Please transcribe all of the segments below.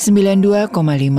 92,5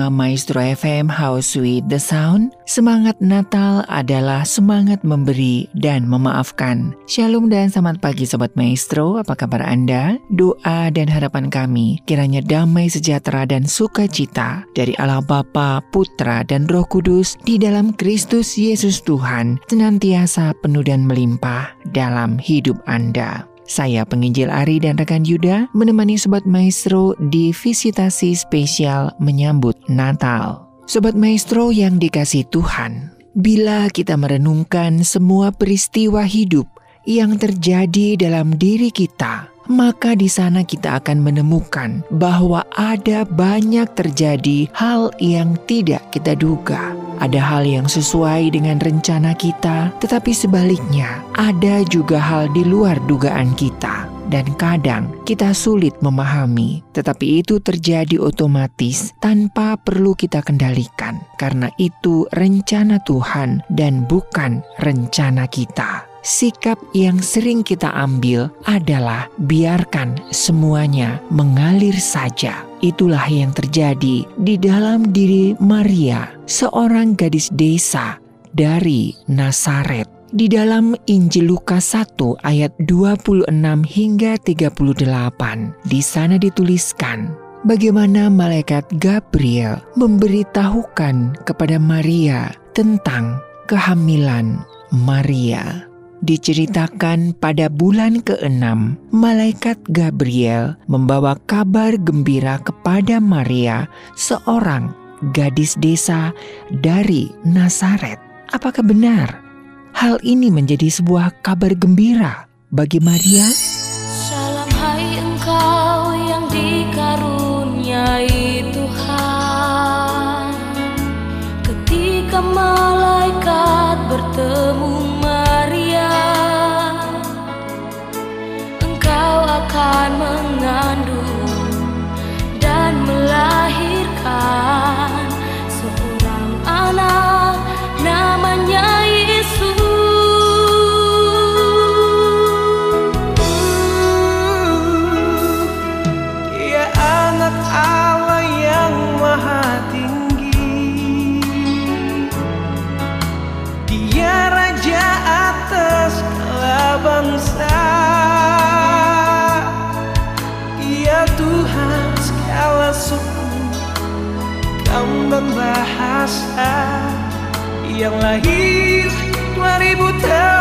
Maestro FM House with the Sound. Semangat Natal adalah semangat memberi dan memaafkan. Shalom dan selamat pagi Sobat Maestro. Apa kabar Anda? Doa dan harapan kami Kiranya damai sejahtera dan sukacita Dari Allah Bapa, Putra, dan Roh Kudus Di dalam Kristus Yesus Tuhan Senantiasa penuh dan melimpah dalam hidup Anda saya penginjil Ari dan rekan Yuda menemani Sobat Maestro di visitasi spesial menyambut Natal. Sobat Maestro yang dikasih Tuhan, bila kita merenungkan semua peristiwa hidup yang terjadi dalam diri kita, maka di sana kita akan menemukan bahwa ada banyak terjadi hal yang tidak kita duga. Ada hal yang sesuai dengan rencana kita, tetapi sebaliknya ada juga hal di luar dugaan kita. Dan kadang kita sulit memahami, tetapi itu terjadi otomatis tanpa perlu kita kendalikan, karena itu rencana Tuhan dan bukan rencana kita sikap yang sering kita ambil adalah biarkan semuanya mengalir saja. Itulah yang terjadi di dalam diri Maria, seorang gadis desa dari Nasaret. Di dalam Injil Lukas 1 ayat 26 hingga 38, di sana dituliskan, bagaimana malaikat Gabriel memberitahukan kepada Maria tentang kehamilan Maria. Diceritakan pada bulan ke-6, malaikat Gabriel membawa kabar gembira kepada Maria, seorang gadis desa dari Nazaret. Apakah benar hal ini menjadi sebuah kabar gembira bagi Maria? Bahasa yang lahir 2000 tahun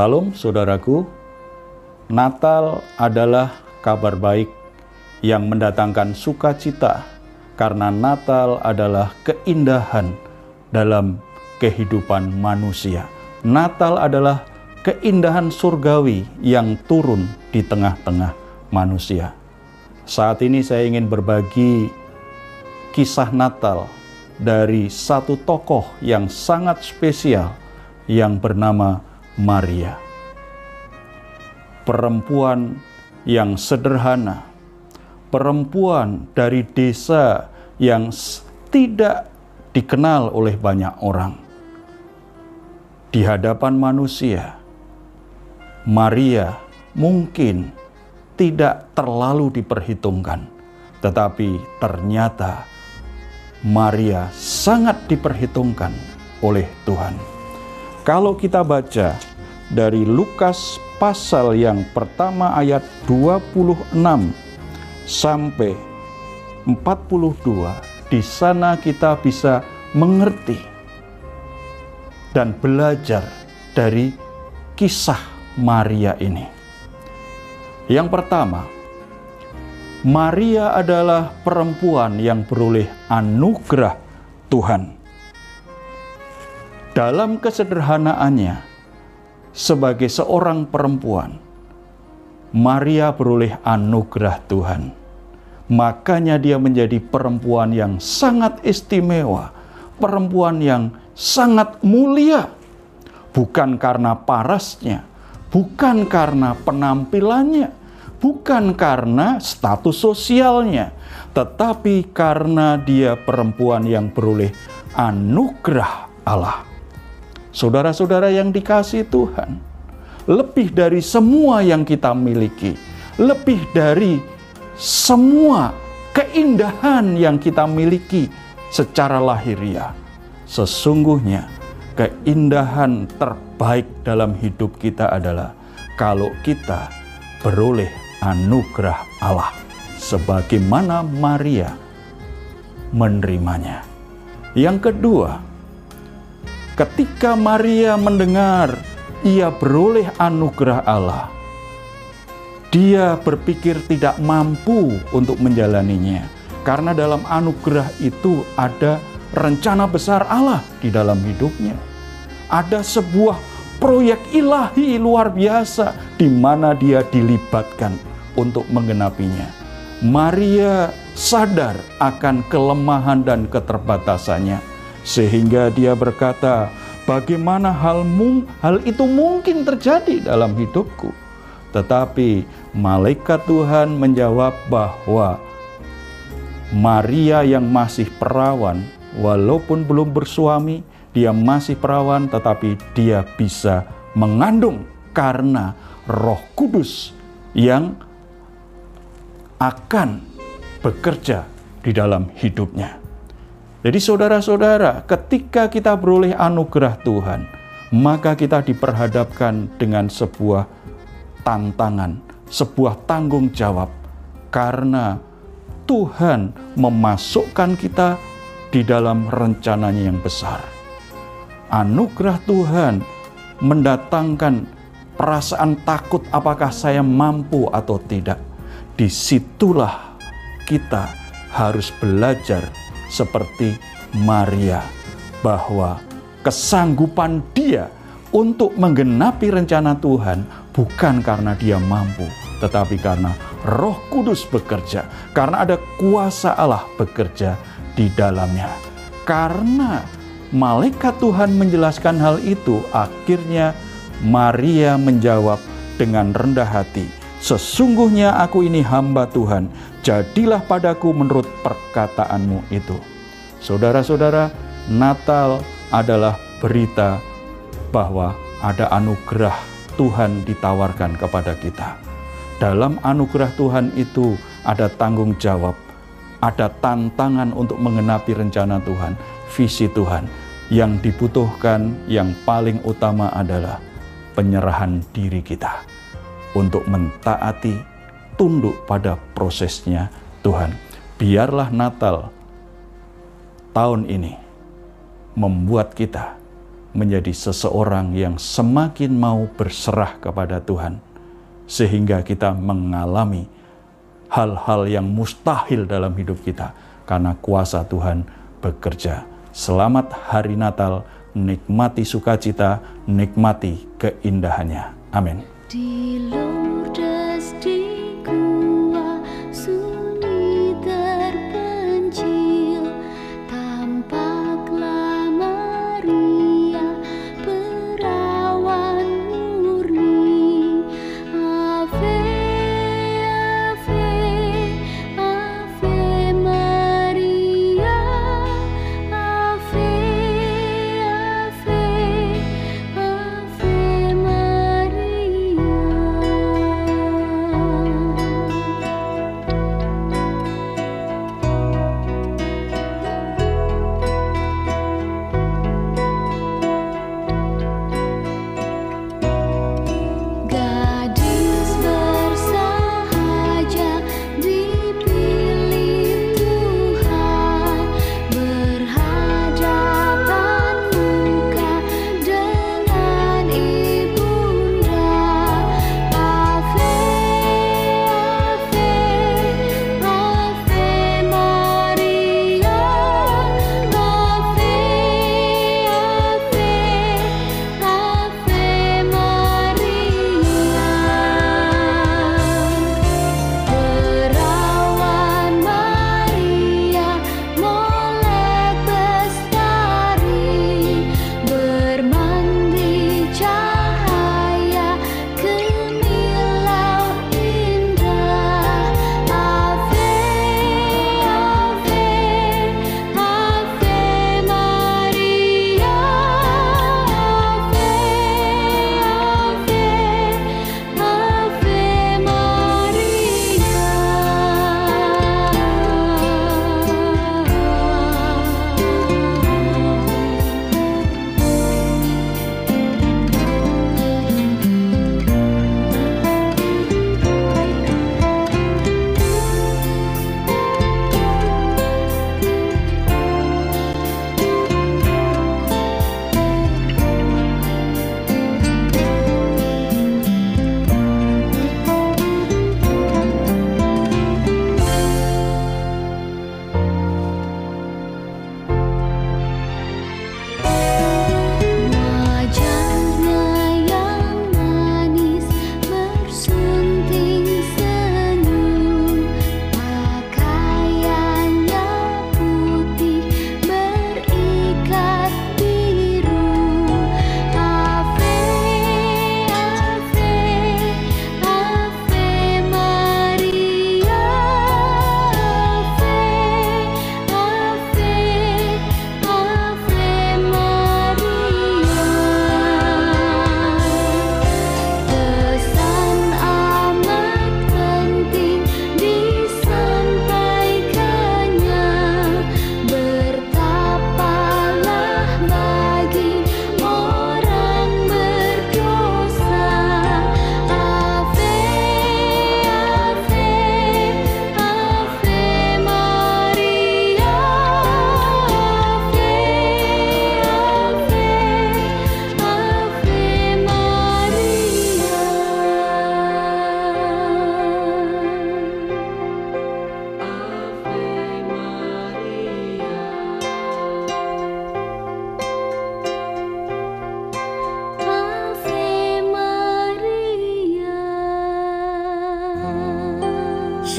Salam saudaraku, Natal adalah kabar baik yang mendatangkan sukacita karena Natal adalah keindahan dalam kehidupan manusia. Natal adalah keindahan surgawi yang turun di tengah-tengah manusia. Saat ini saya ingin berbagi kisah Natal dari satu tokoh yang sangat spesial yang bernama Maria. Perempuan yang sederhana, perempuan dari desa yang tidak dikenal oleh banyak orang. Di hadapan manusia, Maria mungkin tidak terlalu diperhitungkan, tetapi ternyata Maria sangat diperhitungkan oleh Tuhan. Kalau kita baca dari Lukas pasal yang pertama ayat 26 sampai 42 di sana kita bisa mengerti dan belajar dari kisah Maria ini. Yang pertama, Maria adalah perempuan yang beroleh anugerah Tuhan. Dalam kesederhanaannya, sebagai seorang perempuan, Maria beroleh anugerah Tuhan. Makanya dia menjadi perempuan yang sangat istimewa, perempuan yang sangat mulia. Bukan karena parasnya, bukan karena penampilannya, bukan karena status sosialnya, tetapi karena dia perempuan yang beroleh anugerah Allah. Saudara-saudara yang dikasih Tuhan, lebih dari semua yang kita miliki, lebih dari semua keindahan yang kita miliki secara lahiriah. Sesungguhnya keindahan terbaik dalam hidup kita adalah kalau kita beroleh anugerah Allah sebagaimana Maria menerimanya. Yang kedua, Ketika Maria mendengar ia beroleh anugerah Allah, dia berpikir tidak mampu untuk menjalaninya, karena dalam anugerah itu ada rencana besar Allah di dalam hidupnya. Ada sebuah proyek ilahi luar biasa di mana dia dilibatkan untuk menggenapinya. Maria sadar akan kelemahan dan keterbatasannya sehingga dia berkata, bagaimana hal, mung, hal itu mungkin terjadi dalam hidupku? Tetapi malaikat Tuhan menjawab bahwa Maria yang masih perawan, walaupun belum bersuami, dia masih perawan, tetapi dia bisa mengandung karena Roh Kudus yang akan bekerja di dalam hidupnya. Jadi saudara-saudara, ketika kita beroleh anugerah Tuhan, maka kita diperhadapkan dengan sebuah tantangan, sebuah tanggung jawab karena Tuhan memasukkan kita di dalam rencananya yang besar. Anugerah Tuhan mendatangkan perasaan takut apakah saya mampu atau tidak. Di situlah kita harus belajar seperti Maria, bahwa kesanggupan dia untuk menggenapi rencana Tuhan bukan karena dia mampu, tetapi karena Roh Kudus bekerja, karena ada kuasa Allah bekerja di dalamnya. Karena malaikat Tuhan menjelaskan hal itu, akhirnya Maria menjawab dengan rendah hati, "Sesungguhnya aku ini hamba Tuhan, jadilah padaku menurut perkataanmu itu. Saudara-saudara, Natal adalah berita bahwa ada anugerah Tuhan ditawarkan kepada kita. Dalam anugerah Tuhan itu ada tanggung jawab, ada tantangan untuk mengenapi rencana Tuhan, visi Tuhan. Yang dibutuhkan yang paling utama adalah penyerahan diri kita untuk mentaati tunduk pada prosesnya Tuhan. Biarlah Natal tahun ini membuat kita menjadi seseorang yang semakin mau berserah kepada Tuhan, sehingga kita mengalami hal-hal yang mustahil dalam hidup kita karena kuasa Tuhan bekerja. Selamat hari Natal, nikmati sukacita, nikmati keindahannya. Amin. Di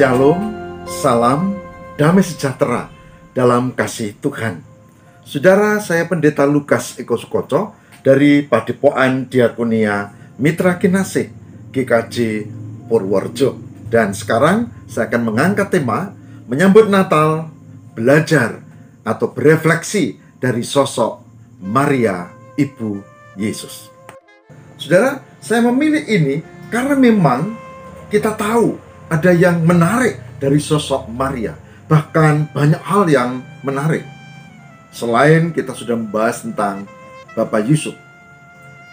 Shalom, salam, damai sejahtera dalam kasih Tuhan. Saudara, saya Pendeta Lukas Eko Sukoco dari Padepokan Diakonia Mitra Kinasih GKJ Purworejo. Dan sekarang saya akan mengangkat tema menyambut Natal, belajar atau berefleksi dari sosok Maria, Ibu Yesus. Saudara, saya memilih ini karena memang kita tahu ada yang menarik dari sosok Maria. Bahkan banyak hal yang menarik. Selain kita sudah membahas tentang Bapak Yusuf.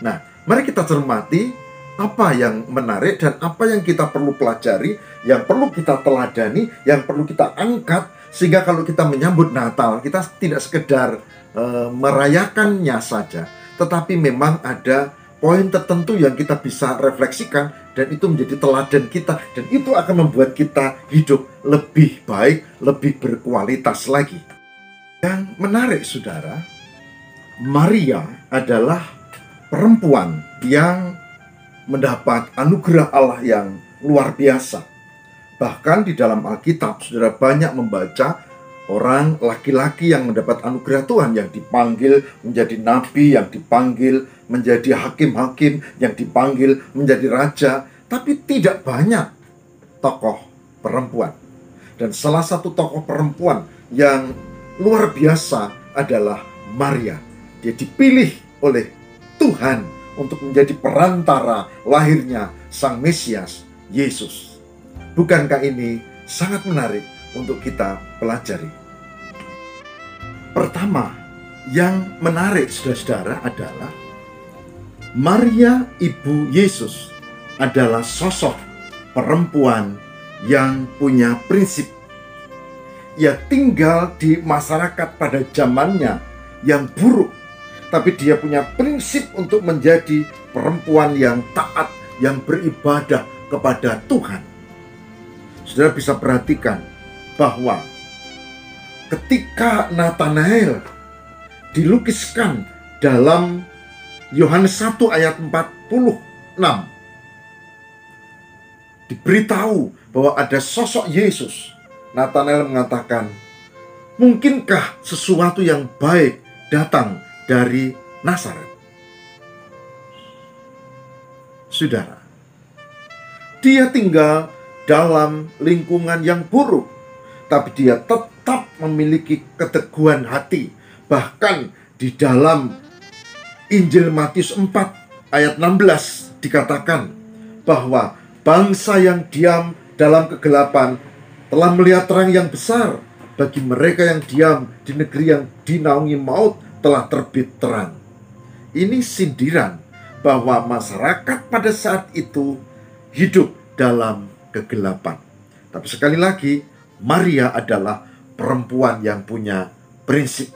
Nah, mari kita cermati apa yang menarik dan apa yang kita perlu pelajari, yang perlu kita teladani, yang perlu kita angkat sehingga kalau kita menyambut Natal kita tidak sekedar eh, merayakannya saja, tetapi memang ada poin tertentu yang kita bisa refleksikan dan itu menjadi teladan kita dan itu akan membuat kita hidup lebih baik, lebih berkualitas lagi. Yang menarik Saudara, Maria adalah perempuan yang mendapat anugerah Allah yang luar biasa. Bahkan di dalam Alkitab, saudara banyak membaca orang laki-laki yang mendapat anugerah Tuhan yang dipanggil menjadi nabi, yang dipanggil menjadi hakim-hakim, yang dipanggil menjadi raja, tapi tidak banyak tokoh perempuan. Dan salah satu tokoh perempuan yang luar biasa adalah Maria. Dia dipilih oleh Tuhan untuk menjadi perantara lahirnya Sang Mesias, Yesus. Bukankah ini sangat menarik untuk kita pelajari? Pertama, yang menarik saudara-saudara adalah Maria ibu Yesus adalah sosok perempuan yang punya prinsip. Ia tinggal di masyarakat pada zamannya yang buruk, tapi dia punya prinsip untuk menjadi perempuan yang taat, yang beribadah kepada Tuhan. Saudara bisa perhatikan bahwa ketika Nathanael dilukiskan dalam Yohanes 1 ayat 46 diberitahu bahwa ada sosok Yesus. Nathanael mengatakan, "Mungkinkah sesuatu yang baik datang dari Nazaret?" Saudara, dia tinggal dalam lingkungan yang buruk, tapi dia tetap memiliki keteguhan hati. Bahkan di dalam Injil Matius 4 ayat 16 dikatakan bahwa bangsa yang diam dalam kegelapan telah melihat terang yang besar. Bagi mereka yang diam di negeri yang dinaungi maut telah terbit terang. Ini sindiran bahwa masyarakat pada saat itu hidup dalam kegelapan. Tapi sekali lagi, Maria adalah perempuan yang punya prinsip.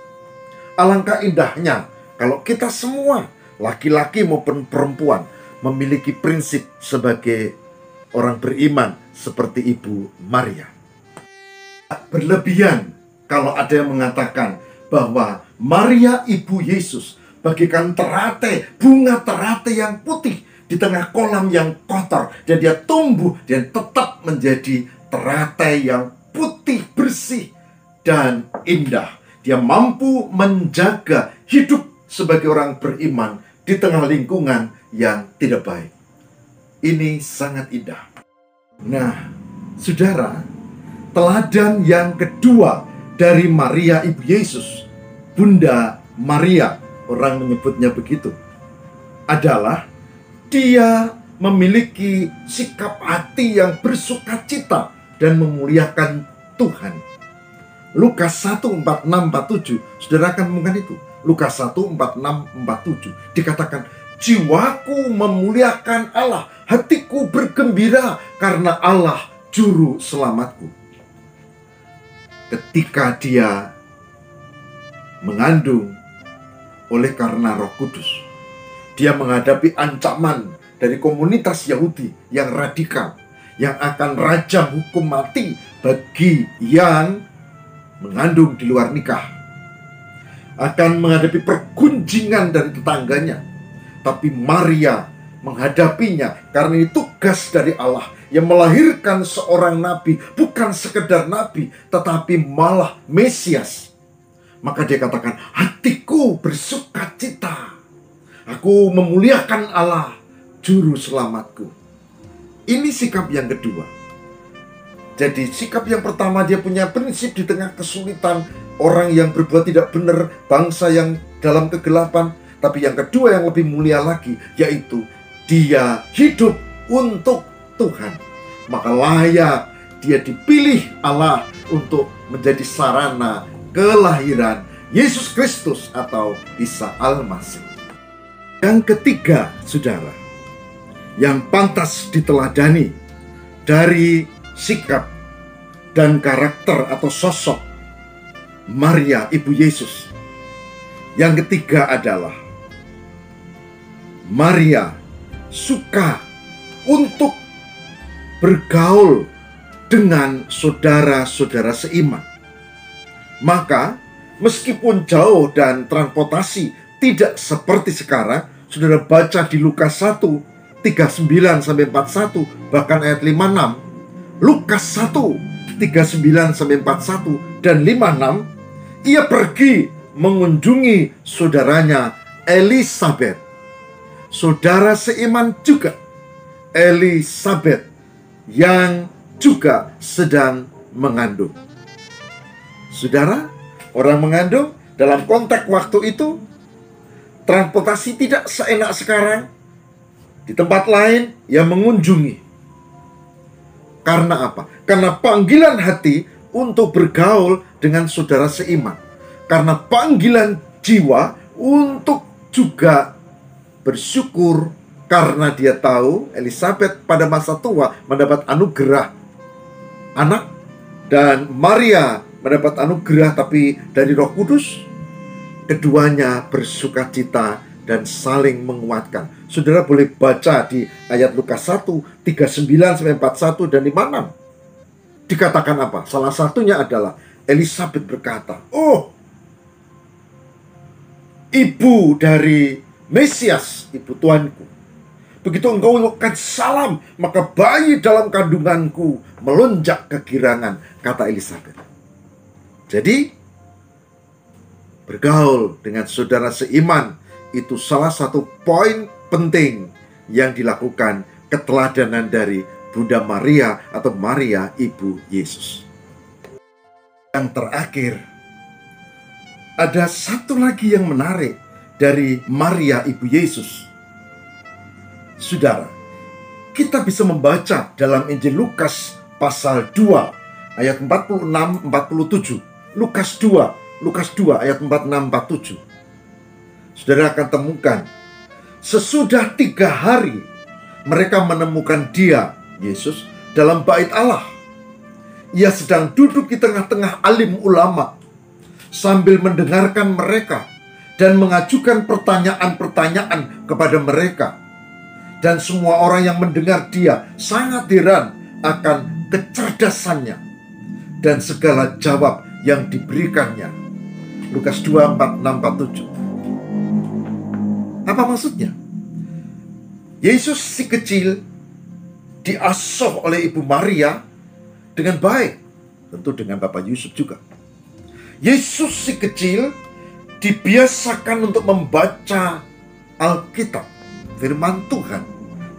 Alangkah indahnya kalau kita semua, laki-laki maupun perempuan, memiliki prinsip sebagai orang beriman seperti Ibu Maria. Berlebihan kalau ada yang mengatakan bahwa Maria Ibu Yesus bagikan terate, bunga terate yang putih di tengah kolam yang kotor dan dia tumbuh dan tetap menjadi teratai yang putih bersih dan indah. Dia mampu menjaga hidup sebagai orang beriman di tengah lingkungan yang tidak baik. Ini sangat indah. Nah, saudara, teladan yang kedua dari Maria Ibu Yesus, Bunda Maria, orang menyebutnya begitu, adalah dia memiliki sikap hati yang bersuka cita dan memuliakan Tuhan. Lukas 1, 46, 47, saudara akan menemukan itu. Lukas 1, 46, 47, dikatakan, Jiwaku memuliakan Allah, hatiku bergembira karena Allah juru selamatku. Ketika dia mengandung oleh karena roh kudus, dia menghadapi ancaman dari komunitas Yahudi yang radikal yang akan rajam hukum mati bagi yang mengandung di luar nikah. Akan menghadapi pergunjingan dari tetangganya. Tapi Maria menghadapinya karena ini tugas dari Allah yang melahirkan seorang nabi, bukan sekedar nabi, tetapi malah Mesias. Maka dia katakan, hatiku bersuka cita Aku memuliakan Allah, juru selamatku. Ini sikap yang kedua. Jadi sikap yang pertama dia punya prinsip di tengah kesulitan orang yang berbuat tidak benar, bangsa yang dalam kegelapan. Tapi yang kedua yang lebih mulia lagi yaitu dia hidup untuk Tuhan. Maka layak dia dipilih Allah untuk menjadi sarana kelahiran Yesus Kristus atau Isa Al-Masih. Yang ketiga, saudara, yang pantas diteladani dari sikap dan karakter atau sosok Maria, ibu Yesus. Yang ketiga adalah Maria suka untuk bergaul dengan saudara-saudara seiman. Maka, meskipun jauh dan transportasi tidak seperti sekarang, saudara baca di Lukas 1, 39 sampai 41, bahkan ayat 56. Lukas 1, 39 sampai 41 dan 56, ia pergi mengunjungi saudaranya Elizabeth. Saudara seiman juga Elizabeth yang juga sedang mengandung. Saudara, orang mengandung dalam konteks waktu itu transportasi tidak seenak sekarang. Di tempat lain yang mengunjungi. Karena apa? Karena panggilan hati untuk bergaul dengan saudara seiman. Karena panggilan jiwa untuk juga bersyukur karena dia tahu Elizabeth pada masa tua mendapat anugerah anak dan Maria mendapat anugerah tapi dari Roh Kudus keduanya bersuka cita dan saling menguatkan. Saudara boleh baca di ayat Lukas 1 39 sampai 41 dan 56. Dikatakan apa? Salah satunya adalah Elizabeth berkata, "Oh, ibu dari Mesias, ibu tuanku, Begitu engkau melakukan salam, maka bayi dalam kandunganku melonjak kegirangan, kata Elizabeth. Jadi, bergaul dengan saudara seiman itu salah satu poin penting yang dilakukan keteladanan dari Bunda Maria atau Maria Ibu Yesus. Yang terakhir, ada satu lagi yang menarik dari Maria Ibu Yesus Saudara, kita bisa membaca dalam Injil Lukas pasal 2 ayat 46 47. Lukas 2, Lukas 2 ayat 46 47. Saudara akan temukan sesudah tiga hari mereka menemukan dia, Yesus, dalam bait Allah. Ia sedang duduk di tengah-tengah alim ulama sambil mendengarkan mereka dan mengajukan pertanyaan-pertanyaan kepada mereka dan semua orang yang mendengar dia sangat heran akan kecerdasannya dan segala jawab yang diberikannya. Lukas 2, 4, 6, 4, 7. Apa maksudnya? Yesus si kecil diasuh oleh Ibu Maria dengan baik. Tentu dengan Bapak Yusuf juga. Yesus si kecil dibiasakan untuk membaca Alkitab, firman Tuhan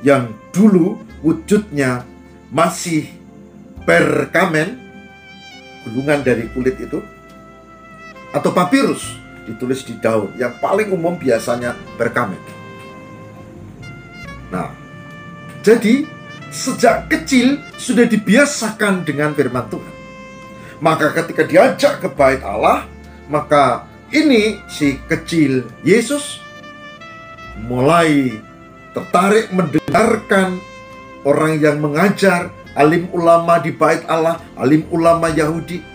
yang dulu wujudnya masih perkamen, gulungan dari kulit itu, atau papirus ditulis di daun. Yang paling umum biasanya perkamen. Nah, jadi sejak kecil sudah dibiasakan dengan firman Tuhan. Maka ketika diajak ke bait Allah, maka ini si kecil Yesus mulai tertarik mendengarkan orang yang mengajar, alim ulama di bait Allah, alim ulama Yahudi.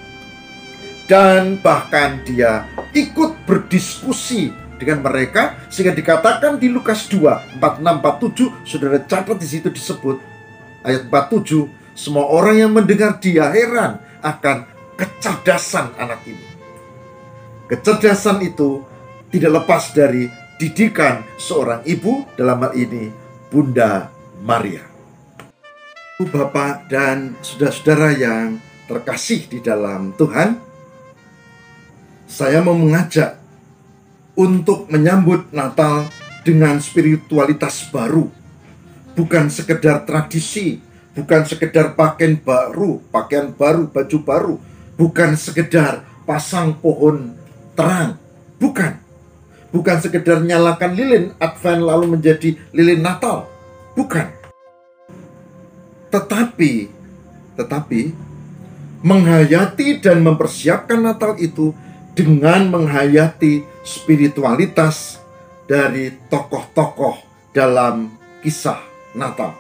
Dan bahkan dia ikut berdiskusi dengan mereka sehingga dikatakan di Lukas 2 46 47 Saudara catat di situ disebut ayat 47 semua orang yang mendengar dia heran akan kecerdasan anak ini. Kecerdasan itu tidak lepas dari didikan seorang ibu dalam hal ini Bunda Maria. Bapak dan saudara-saudara yang terkasih di dalam Tuhan, saya mau mengajak untuk menyambut Natal dengan spiritualitas baru. Bukan sekedar tradisi, bukan sekedar pakaian baru, pakaian baru, baju baru, bukan sekedar pasang pohon terang, bukan bukan sekedar nyalakan lilin Advent lalu menjadi lilin Natal. Bukan. Tetapi, tetapi menghayati dan mempersiapkan Natal itu dengan menghayati spiritualitas dari tokoh-tokoh dalam kisah Natal.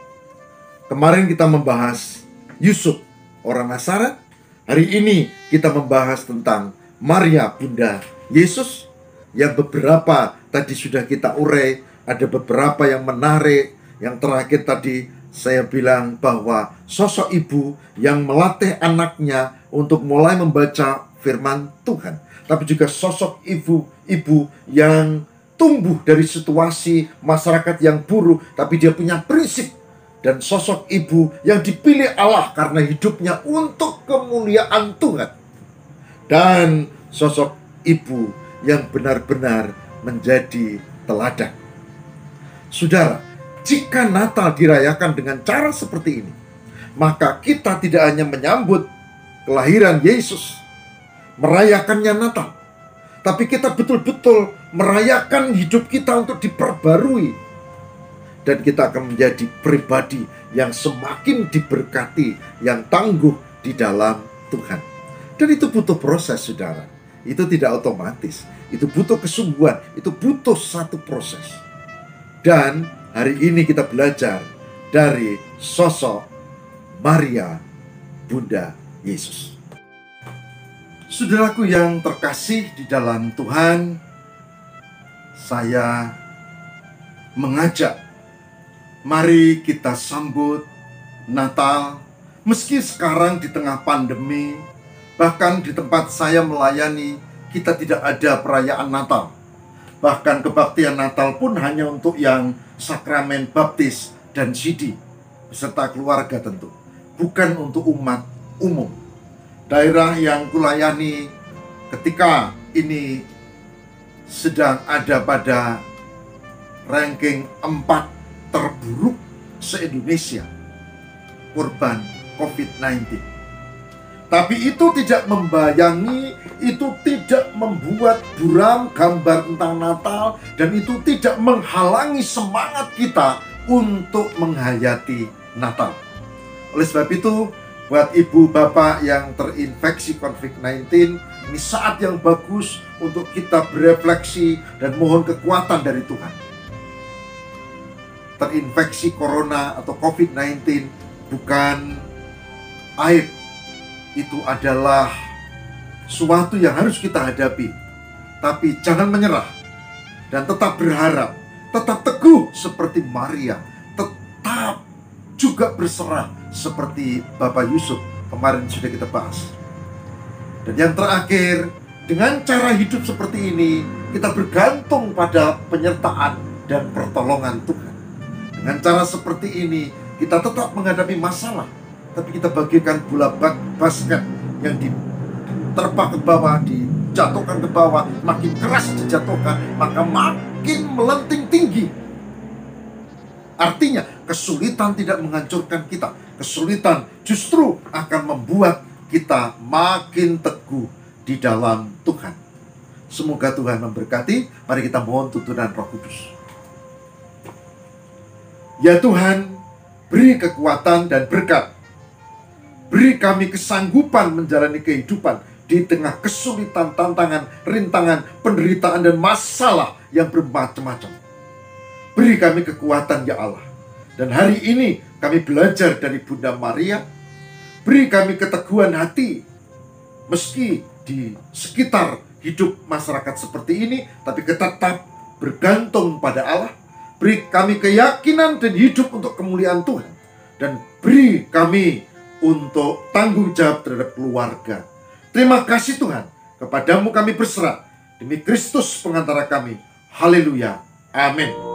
Kemarin kita membahas Yusuf, orang Nasaret. Hari ini kita membahas tentang Maria, Bunda Yesus yang beberapa tadi sudah kita urai ada beberapa yang menarik. Yang terakhir tadi saya bilang bahwa sosok ibu yang melatih anaknya untuk mulai membaca firman Tuhan, tapi juga sosok ibu-ibu yang tumbuh dari situasi masyarakat yang buruk, tapi dia punya prinsip dan sosok ibu yang dipilih Allah karena hidupnya untuk kemuliaan Tuhan. Dan sosok ibu yang benar-benar menjadi teladan. Saudara, jika Natal dirayakan dengan cara seperti ini, maka kita tidak hanya menyambut kelahiran Yesus, merayakannya Natal, tapi kita betul-betul merayakan hidup kita untuk diperbarui. Dan kita akan menjadi pribadi yang semakin diberkati, yang tangguh di dalam Tuhan. Dan itu butuh proses, saudara. Itu tidak otomatis. Itu butuh kesungguhan. Itu butuh satu proses. Dan hari ini kita belajar dari sosok Maria, Bunda Yesus. Saudaraku yang terkasih di dalam Tuhan, saya mengajak, mari kita sambut Natal, meski sekarang di tengah pandemi, bahkan di tempat saya melayani, kita tidak ada perayaan Natal. Bahkan kebaktian Natal pun hanya untuk yang sakramen baptis dan sidi, beserta keluarga tentu, bukan untuk umat umum daerah yang kulayani ketika ini sedang ada pada ranking 4 terburuk se-Indonesia korban COVID-19. Tapi itu tidak membayangi, itu tidak membuat buram gambar tentang Natal, dan itu tidak menghalangi semangat kita untuk menghayati Natal. Oleh sebab itu, Buat ibu bapak yang terinfeksi COVID-19, ini saat yang bagus untuk kita berefleksi dan mohon kekuatan dari Tuhan. Terinfeksi corona atau COVID-19 bukan aib. Itu adalah suatu yang harus kita hadapi. Tapi jangan menyerah dan tetap berharap, tetap teguh seperti Maria, tetap juga berserah seperti Bapak Yusuf kemarin sudah kita bahas. Dan yang terakhir, dengan cara hidup seperti ini, kita bergantung pada penyertaan dan pertolongan Tuhan. Dengan cara seperti ini, kita tetap menghadapi masalah, tapi kita bagikan bola basket yang diterpa ke bawah, dijatuhkan ke bawah, makin keras dijatuhkan, maka makin melenting tinggi. Artinya, kesulitan tidak menghancurkan kita, kesulitan justru akan membuat kita makin teguh di dalam Tuhan. Semoga Tuhan memberkati. Mari kita mohon tuntunan Roh Kudus. Ya Tuhan, beri kekuatan dan berkat. Beri kami kesanggupan menjalani kehidupan di tengah kesulitan, tantangan, rintangan, penderitaan, dan masalah yang bermacam-macam. Beri kami kekuatan, ya Allah. Dan hari ini kami belajar dari Bunda Maria. Beri kami keteguhan hati. Meski di sekitar hidup masyarakat seperti ini, tapi tetap bergantung pada Allah. Beri kami keyakinan dan hidup untuk kemuliaan Tuhan. Dan beri kami untuk tanggung jawab terhadap keluarga. Terima kasih Tuhan. Kepadamu kami berserah. Demi Kristus pengantara kami. Haleluya. Amin.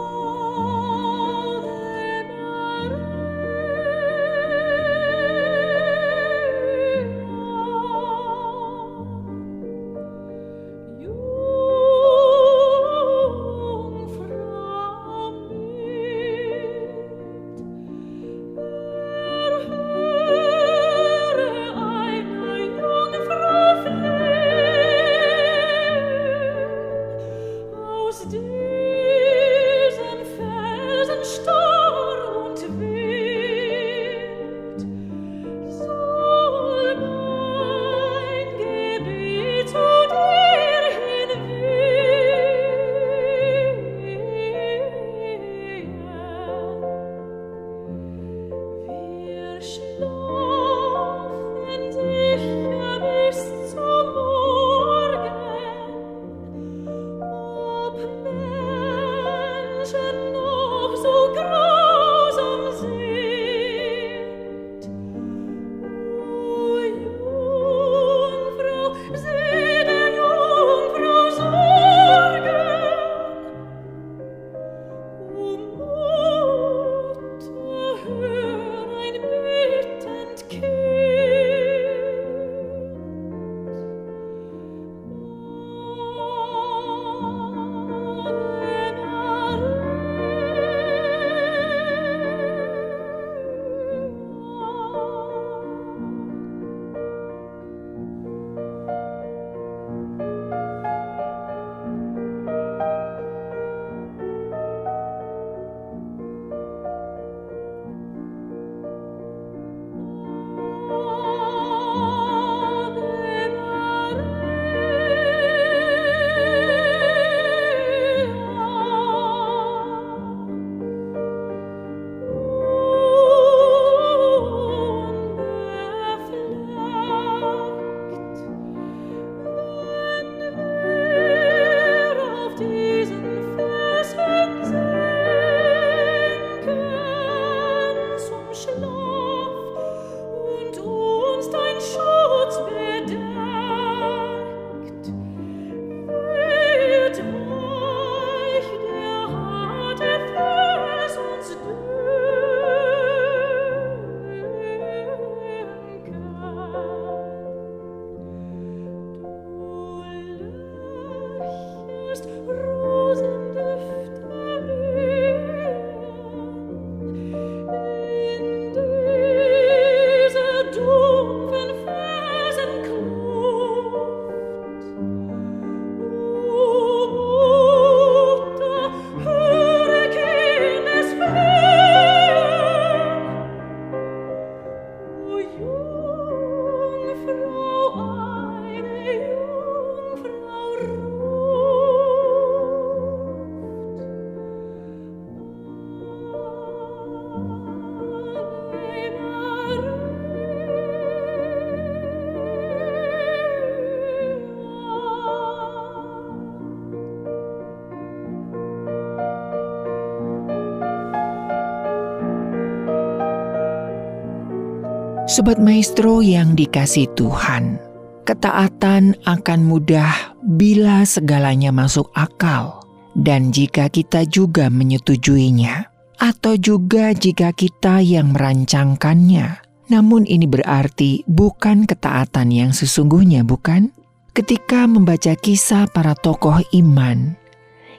Sobat Maestro yang dikasih Tuhan, ketaatan akan mudah bila segalanya masuk akal, dan jika kita juga menyetujuinya, atau juga jika kita yang merancangkannya. Namun, ini berarti bukan ketaatan yang sesungguhnya, bukan? Ketika membaca kisah para tokoh iman,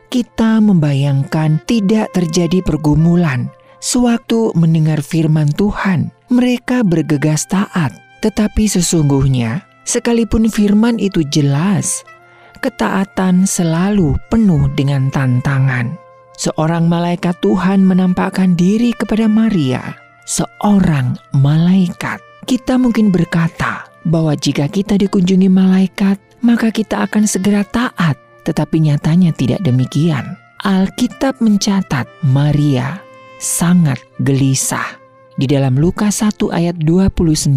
kita membayangkan tidak terjadi pergumulan sewaktu mendengar firman Tuhan mereka bergegas taat, tetapi sesungguhnya, sekalipun firman itu jelas, ketaatan selalu penuh dengan tantangan. Seorang malaikat Tuhan menampakkan diri kepada Maria, seorang malaikat. Kita mungkin berkata bahwa jika kita dikunjungi malaikat, maka kita akan segera taat, tetapi nyatanya tidak demikian. Alkitab mencatat Maria sangat gelisah di dalam Lukas 1 ayat 29,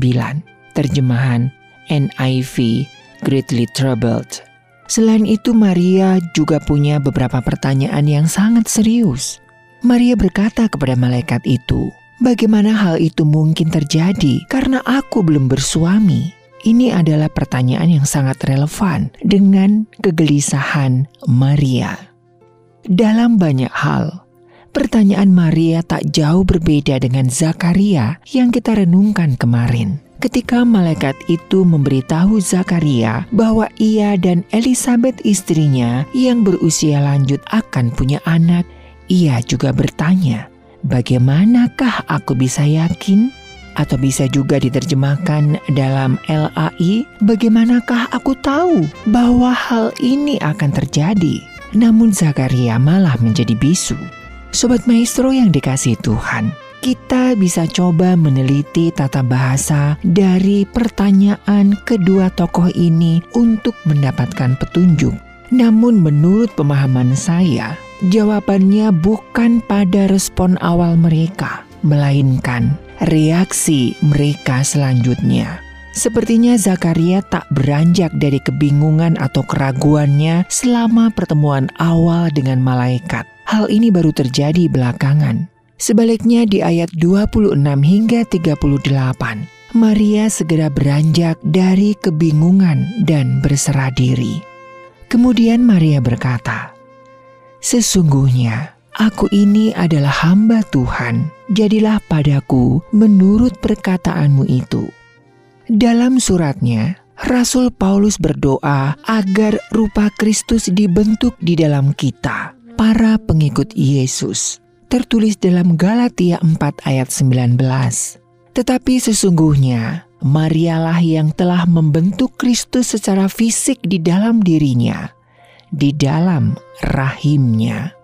terjemahan NIV Greatly Troubled. Selain itu Maria juga punya beberapa pertanyaan yang sangat serius. Maria berkata kepada malaikat itu, Bagaimana hal itu mungkin terjadi karena aku belum bersuami? Ini adalah pertanyaan yang sangat relevan dengan kegelisahan Maria. Dalam banyak hal, Pertanyaan Maria tak jauh berbeda dengan Zakaria yang kita renungkan kemarin. Ketika malaikat itu memberitahu Zakaria bahwa ia dan Elizabeth istrinya yang berusia lanjut akan punya anak, ia juga bertanya, "Bagaimanakah aku bisa yakin?" Atau bisa juga diterjemahkan dalam LAI, "Bagaimanakah aku tahu bahwa hal ini akan terjadi?" Namun Zakaria malah menjadi bisu. Sobat Maestro yang dikasih Tuhan, kita bisa coba meneliti tata bahasa dari pertanyaan kedua tokoh ini untuk mendapatkan petunjuk. Namun menurut pemahaman saya, jawabannya bukan pada respon awal mereka, melainkan reaksi mereka selanjutnya. Sepertinya Zakaria tak beranjak dari kebingungan atau keraguannya selama pertemuan awal dengan malaikat. Hal ini baru terjadi belakangan. Sebaliknya di ayat 26 hingga 38, Maria segera beranjak dari kebingungan dan berserah diri. Kemudian Maria berkata, Sesungguhnya aku ini adalah hamba Tuhan, jadilah padaku menurut perkataanmu itu. Dalam suratnya, Rasul Paulus berdoa agar rupa Kristus dibentuk di dalam kita para pengikut Yesus. Tertulis dalam Galatia 4 ayat 19. Tetapi sesungguhnya Marialah yang telah membentuk Kristus secara fisik di dalam dirinya, di dalam rahimnya.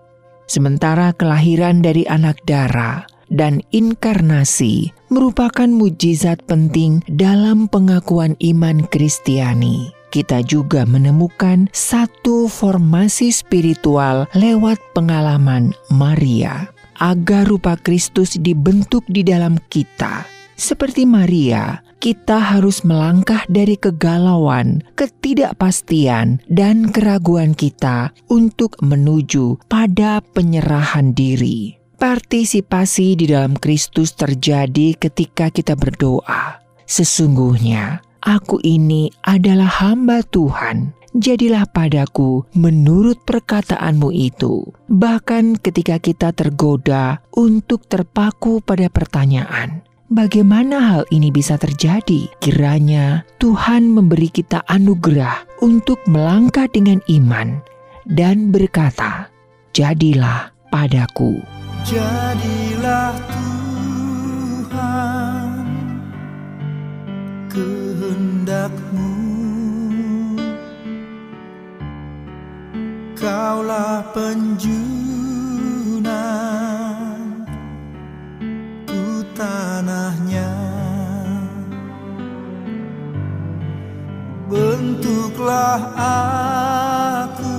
Sementara kelahiran dari anak darah dan inkarnasi merupakan mujizat penting dalam pengakuan iman Kristiani kita juga menemukan satu formasi spiritual lewat pengalaman Maria, agar rupa Kristus dibentuk di dalam kita. Seperti Maria, kita harus melangkah dari kegalauan, ketidakpastian, dan keraguan kita untuk menuju pada penyerahan diri. Partisipasi di dalam Kristus terjadi ketika kita berdoa. Sesungguhnya, Aku ini adalah hamba Tuhan. Jadilah padaku menurut perkataanmu itu. Bahkan ketika kita tergoda untuk terpaku pada pertanyaan, Bagaimana hal ini bisa terjadi? Kiranya Tuhan memberi kita anugerah untuk melangkah dengan iman dan berkata, "Jadilah padaku." Jadilah Tuhan kehendakmu. Kaulah penjunan Ku tanahnya. Bentuklah aku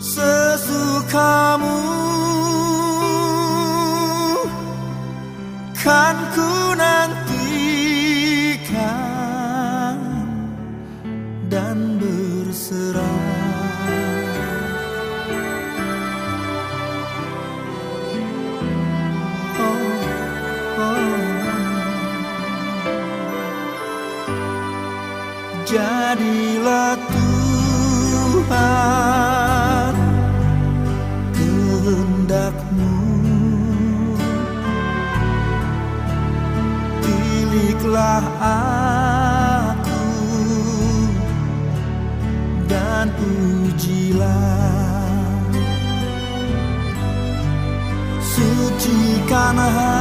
Sesukamu. Kan Sucikan hati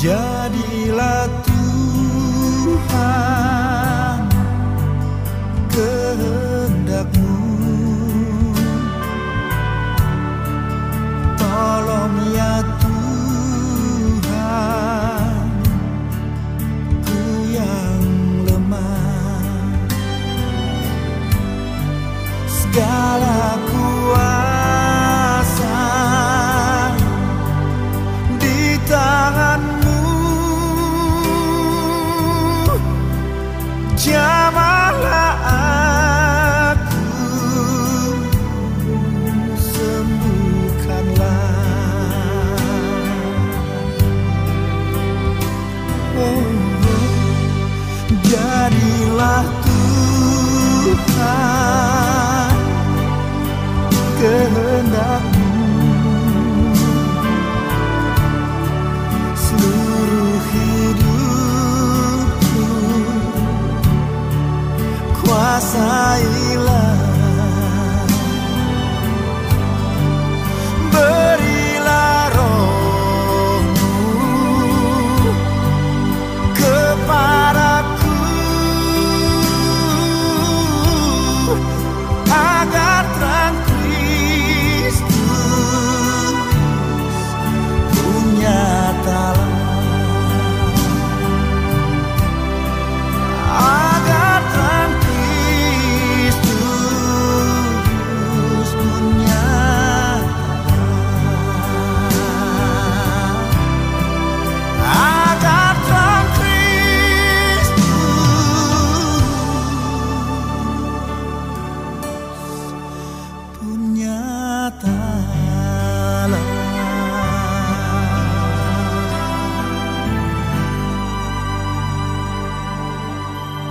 Jadilah Tuhan kehendakmu. Tolong ya Tuhan Ku yang lemah. Segala Messiah.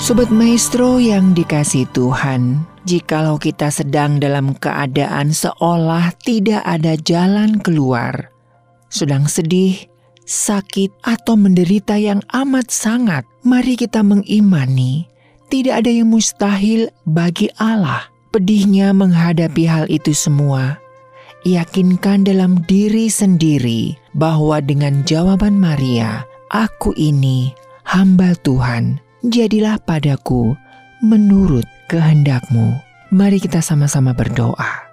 Sobat Maestro yang dikasih Tuhan, jikalau kita sedang dalam keadaan seolah tidak ada jalan keluar, sedang sedih, sakit, atau menderita yang amat sangat, mari kita mengimani tidak ada yang mustahil bagi Allah. Pedihnya menghadapi hal itu semua, yakinkan dalam diri sendiri bahwa dengan jawaban Maria, "Aku ini hamba Tuhan, jadilah padaku menurut kehendakmu." Mari kita sama-sama berdoa.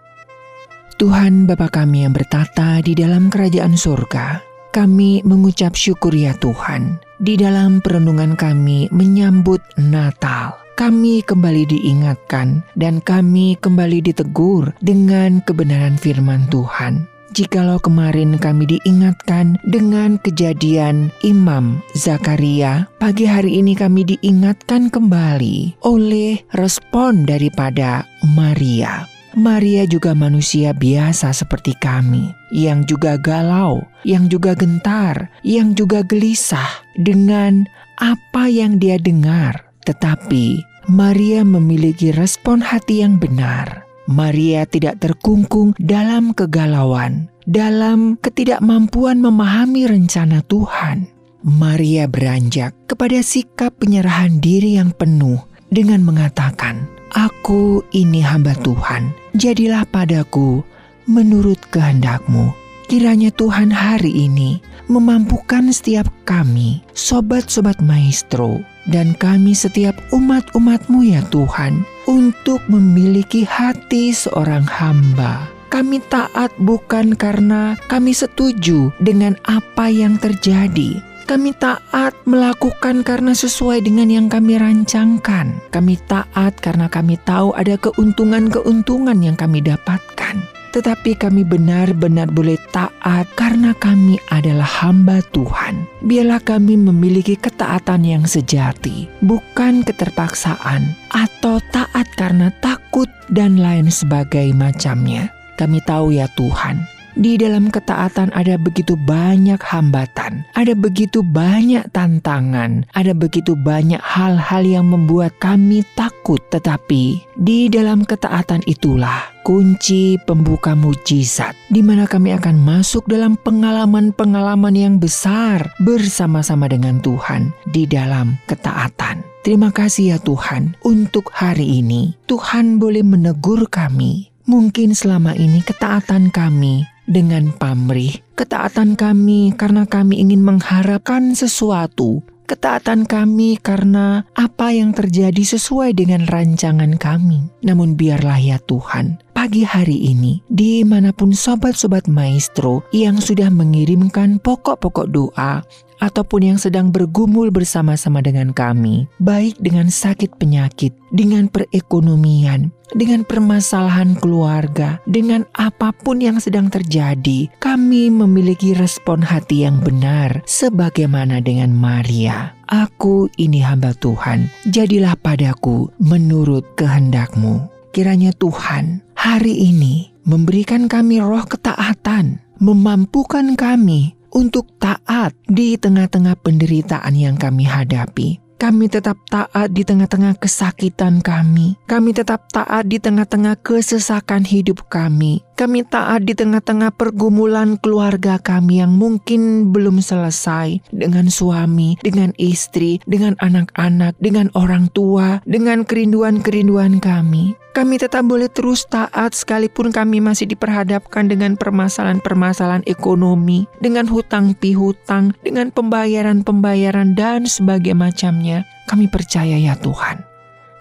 Tuhan Bapa kami yang bertata di dalam kerajaan surga, kami mengucap syukur ya Tuhan. Di dalam perenungan kami menyambut Natal, kami kembali diingatkan dan kami kembali ditegur dengan kebenaran firman Tuhan. Jikalau kemarin kami diingatkan dengan kejadian Imam Zakaria, pagi hari ini kami diingatkan kembali oleh respon daripada Maria. Maria juga manusia biasa seperti kami, yang juga galau, yang juga gentar, yang juga gelisah dengan apa yang dia dengar. Tetapi Maria memiliki respon hati yang benar. Maria tidak terkungkung dalam kegalauan, dalam ketidakmampuan memahami rencana Tuhan. Maria beranjak kepada sikap penyerahan diri yang penuh dengan mengatakan, Aku ini hamba Tuhan, jadilah padaku menurut kehendakmu. Kiranya Tuhan hari ini memampukan setiap kami, sobat-sobat maestro, dan kami setiap umat-umatmu ya Tuhan untuk memiliki hati seorang hamba. Kami taat bukan karena kami setuju dengan apa yang terjadi, kami taat melakukan karena sesuai dengan yang kami rancangkan. Kami taat karena kami tahu ada keuntungan-keuntungan yang kami dapatkan. Tetapi kami benar-benar boleh taat karena kami adalah hamba Tuhan. Biarlah kami memiliki ketaatan yang sejati, bukan keterpaksaan atau taat karena takut dan lain sebagai macamnya. Kami tahu ya Tuhan, di dalam ketaatan ada begitu banyak hambatan, ada begitu banyak tantangan, ada begitu banyak hal-hal yang membuat kami takut. Tetapi di dalam ketaatan itulah kunci pembuka mujizat, di mana kami akan masuk dalam pengalaman-pengalaman yang besar bersama-sama dengan Tuhan di dalam ketaatan. Terima kasih ya Tuhan untuk hari ini. Tuhan boleh menegur kami. Mungkin selama ini ketaatan kami dengan pamrih, ketaatan kami karena kami ingin mengharapkan sesuatu, ketaatan kami karena apa yang terjadi sesuai dengan rancangan kami. Namun biarlah ya Tuhan, pagi hari ini, di mana pun sobat-sobat maestro yang sudah mengirimkan pokok-pokok doa, ataupun yang sedang bergumul bersama-sama dengan kami, baik dengan sakit penyakit, dengan perekonomian, dengan permasalahan keluarga, dengan apa pun yang sedang terjadi, kami memiliki respon hati yang benar, sebagaimana dengan Maria. Aku ini hamba Tuhan, jadilah padaku menurut kehendakmu. Kiranya Tuhan hari ini memberikan kami roh ketaatan, memampukan kami untuk taat di tengah-tengah penderitaan yang kami hadapi. Kami tetap taat di tengah-tengah kesakitan kami. Kami tetap taat di tengah-tengah kesesakan hidup kami. Kami taat di tengah-tengah pergumulan keluarga kami yang mungkin belum selesai dengan suami, dengan istri, dengan anak-anak, dengan orang tua, dengan kerinduan-kerinduan kami. Kami tetap boleh terus taat sekalipun kami masih diperhadapkan dengan permasalahan-permasalahan ekonomi, dengan hutang pihutang, dengan pembayaran-pembayaran dan sebagainya macamnya. Kami percaya ya Tuhan,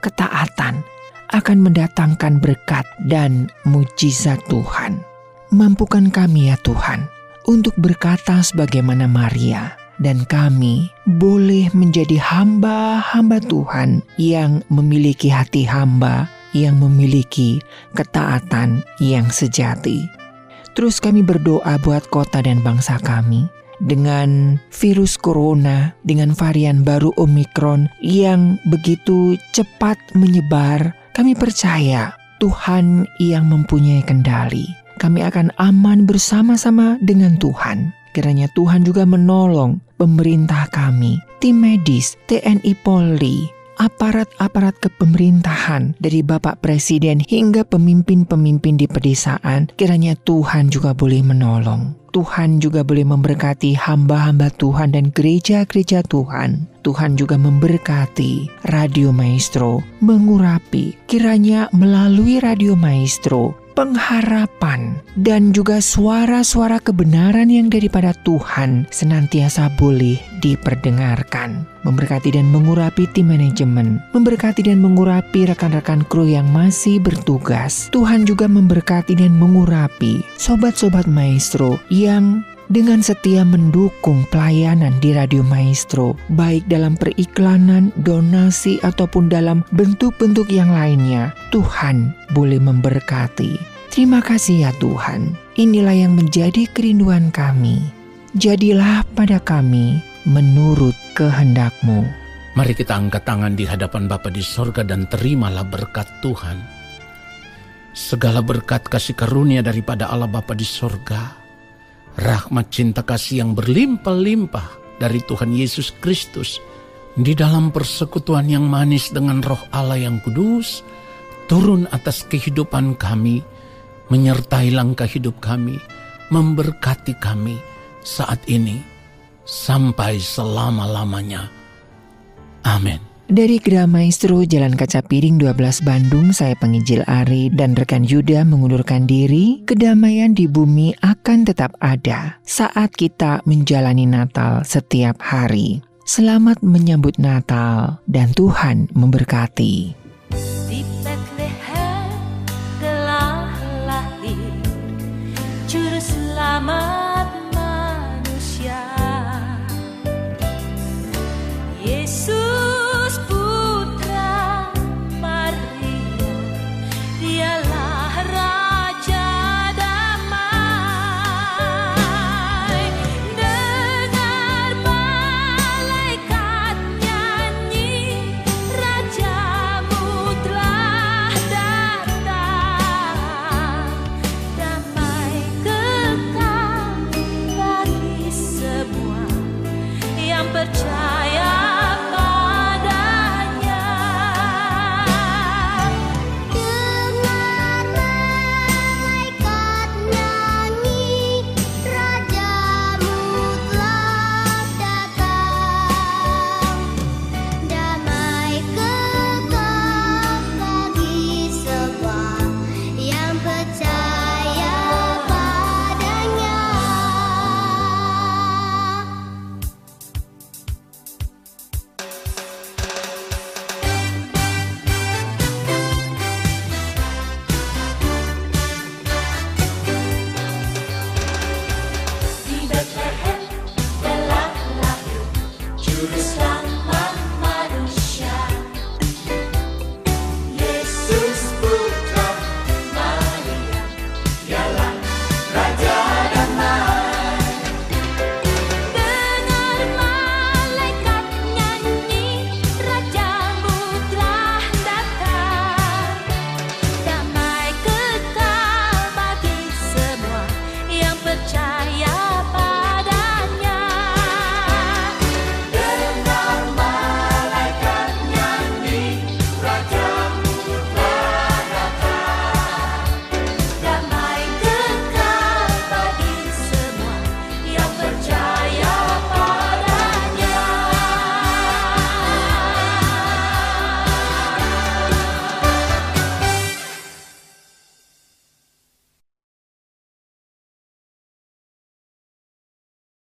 ketaatan akan mendatangkan berkat dan mujizat Tuhan. Mampukan kami ya Tuhan untuk berkata sebagaimana Maria dan kami boleh menjadi hamba-hamba Tuhan yang memiliki hati hamba yang memiliki ketaatan yang sejati. Terus kami berdoa buat kota dan bangsa kami dengan virus corona, dengan varian baru Omikron yang begitu cepat menyebar. Kami percaya Tuhan yang mempunyai kendali. Kami akan aman bersama-sama dengan Tuhan. Kiranya Tuhan juga menolong pemerintah kami, tim medis, TNI Polri, aparat-aparat kepemerintahan dari Bapak Presiden hingga pemimpin-pemimpin di pedesaan, kiranya Tuhan juga boleh menolong. Tuhan juga boleh memberkati hamba-hamba Tuhan dan gereja-gereja Tuhan. Tuhan juga memberkati Radio Maestro, mengurapi kiranya melalui Radio Maestro pengharapan dan juga suara-suara kebenaran yang daripada Tuhan senantiasa boleh diperdengarkan. Memberkati dan mengurapi tim manajemen, memberkati dan mengurapi rekan-rekan kru yang masih bertugas. Tuhan juga memberkati dan mengurapi sobat-sobat maestro yang dengan setia mendukung pelayanan di Radio Maestro, baik dalam periklanan, donasi, ataupun dalam bentuk-bentuk yang lainnya. Tuhan boleh memberkati. Terima kasih ya Tuhan. Inilah yang menjadi kerinduan kami. Jadilah pada kami menurut kehendakmu. Mari kita angkat tangan di hadapan Bapa di sorga dan terimalah berkat Tuhan. Segala berkat kasih karunia daripada Allah Bapa di sorga, rahmat cinta kasih yang berlimpah-limpah dari Tuhan Yesus Kristus, di dalam persekutuan yang manis dengan roh Allah yang kudus, turun atas kehidupan kami, menyertai langkah hidup kami, memberkati kami saat ini, sampai selama-lamanya. Amin. Dari Gerah Maestro Jalan Kaca Piring 12 Bandung, saya penginjil Ari dan rekan Yuda mengundurkan diri. Kedamaian di bumi akan tetap ada saat kita menjalani Natal setiap hari. Selamat menyambut Natal dan Tuhan memberkati. Selamat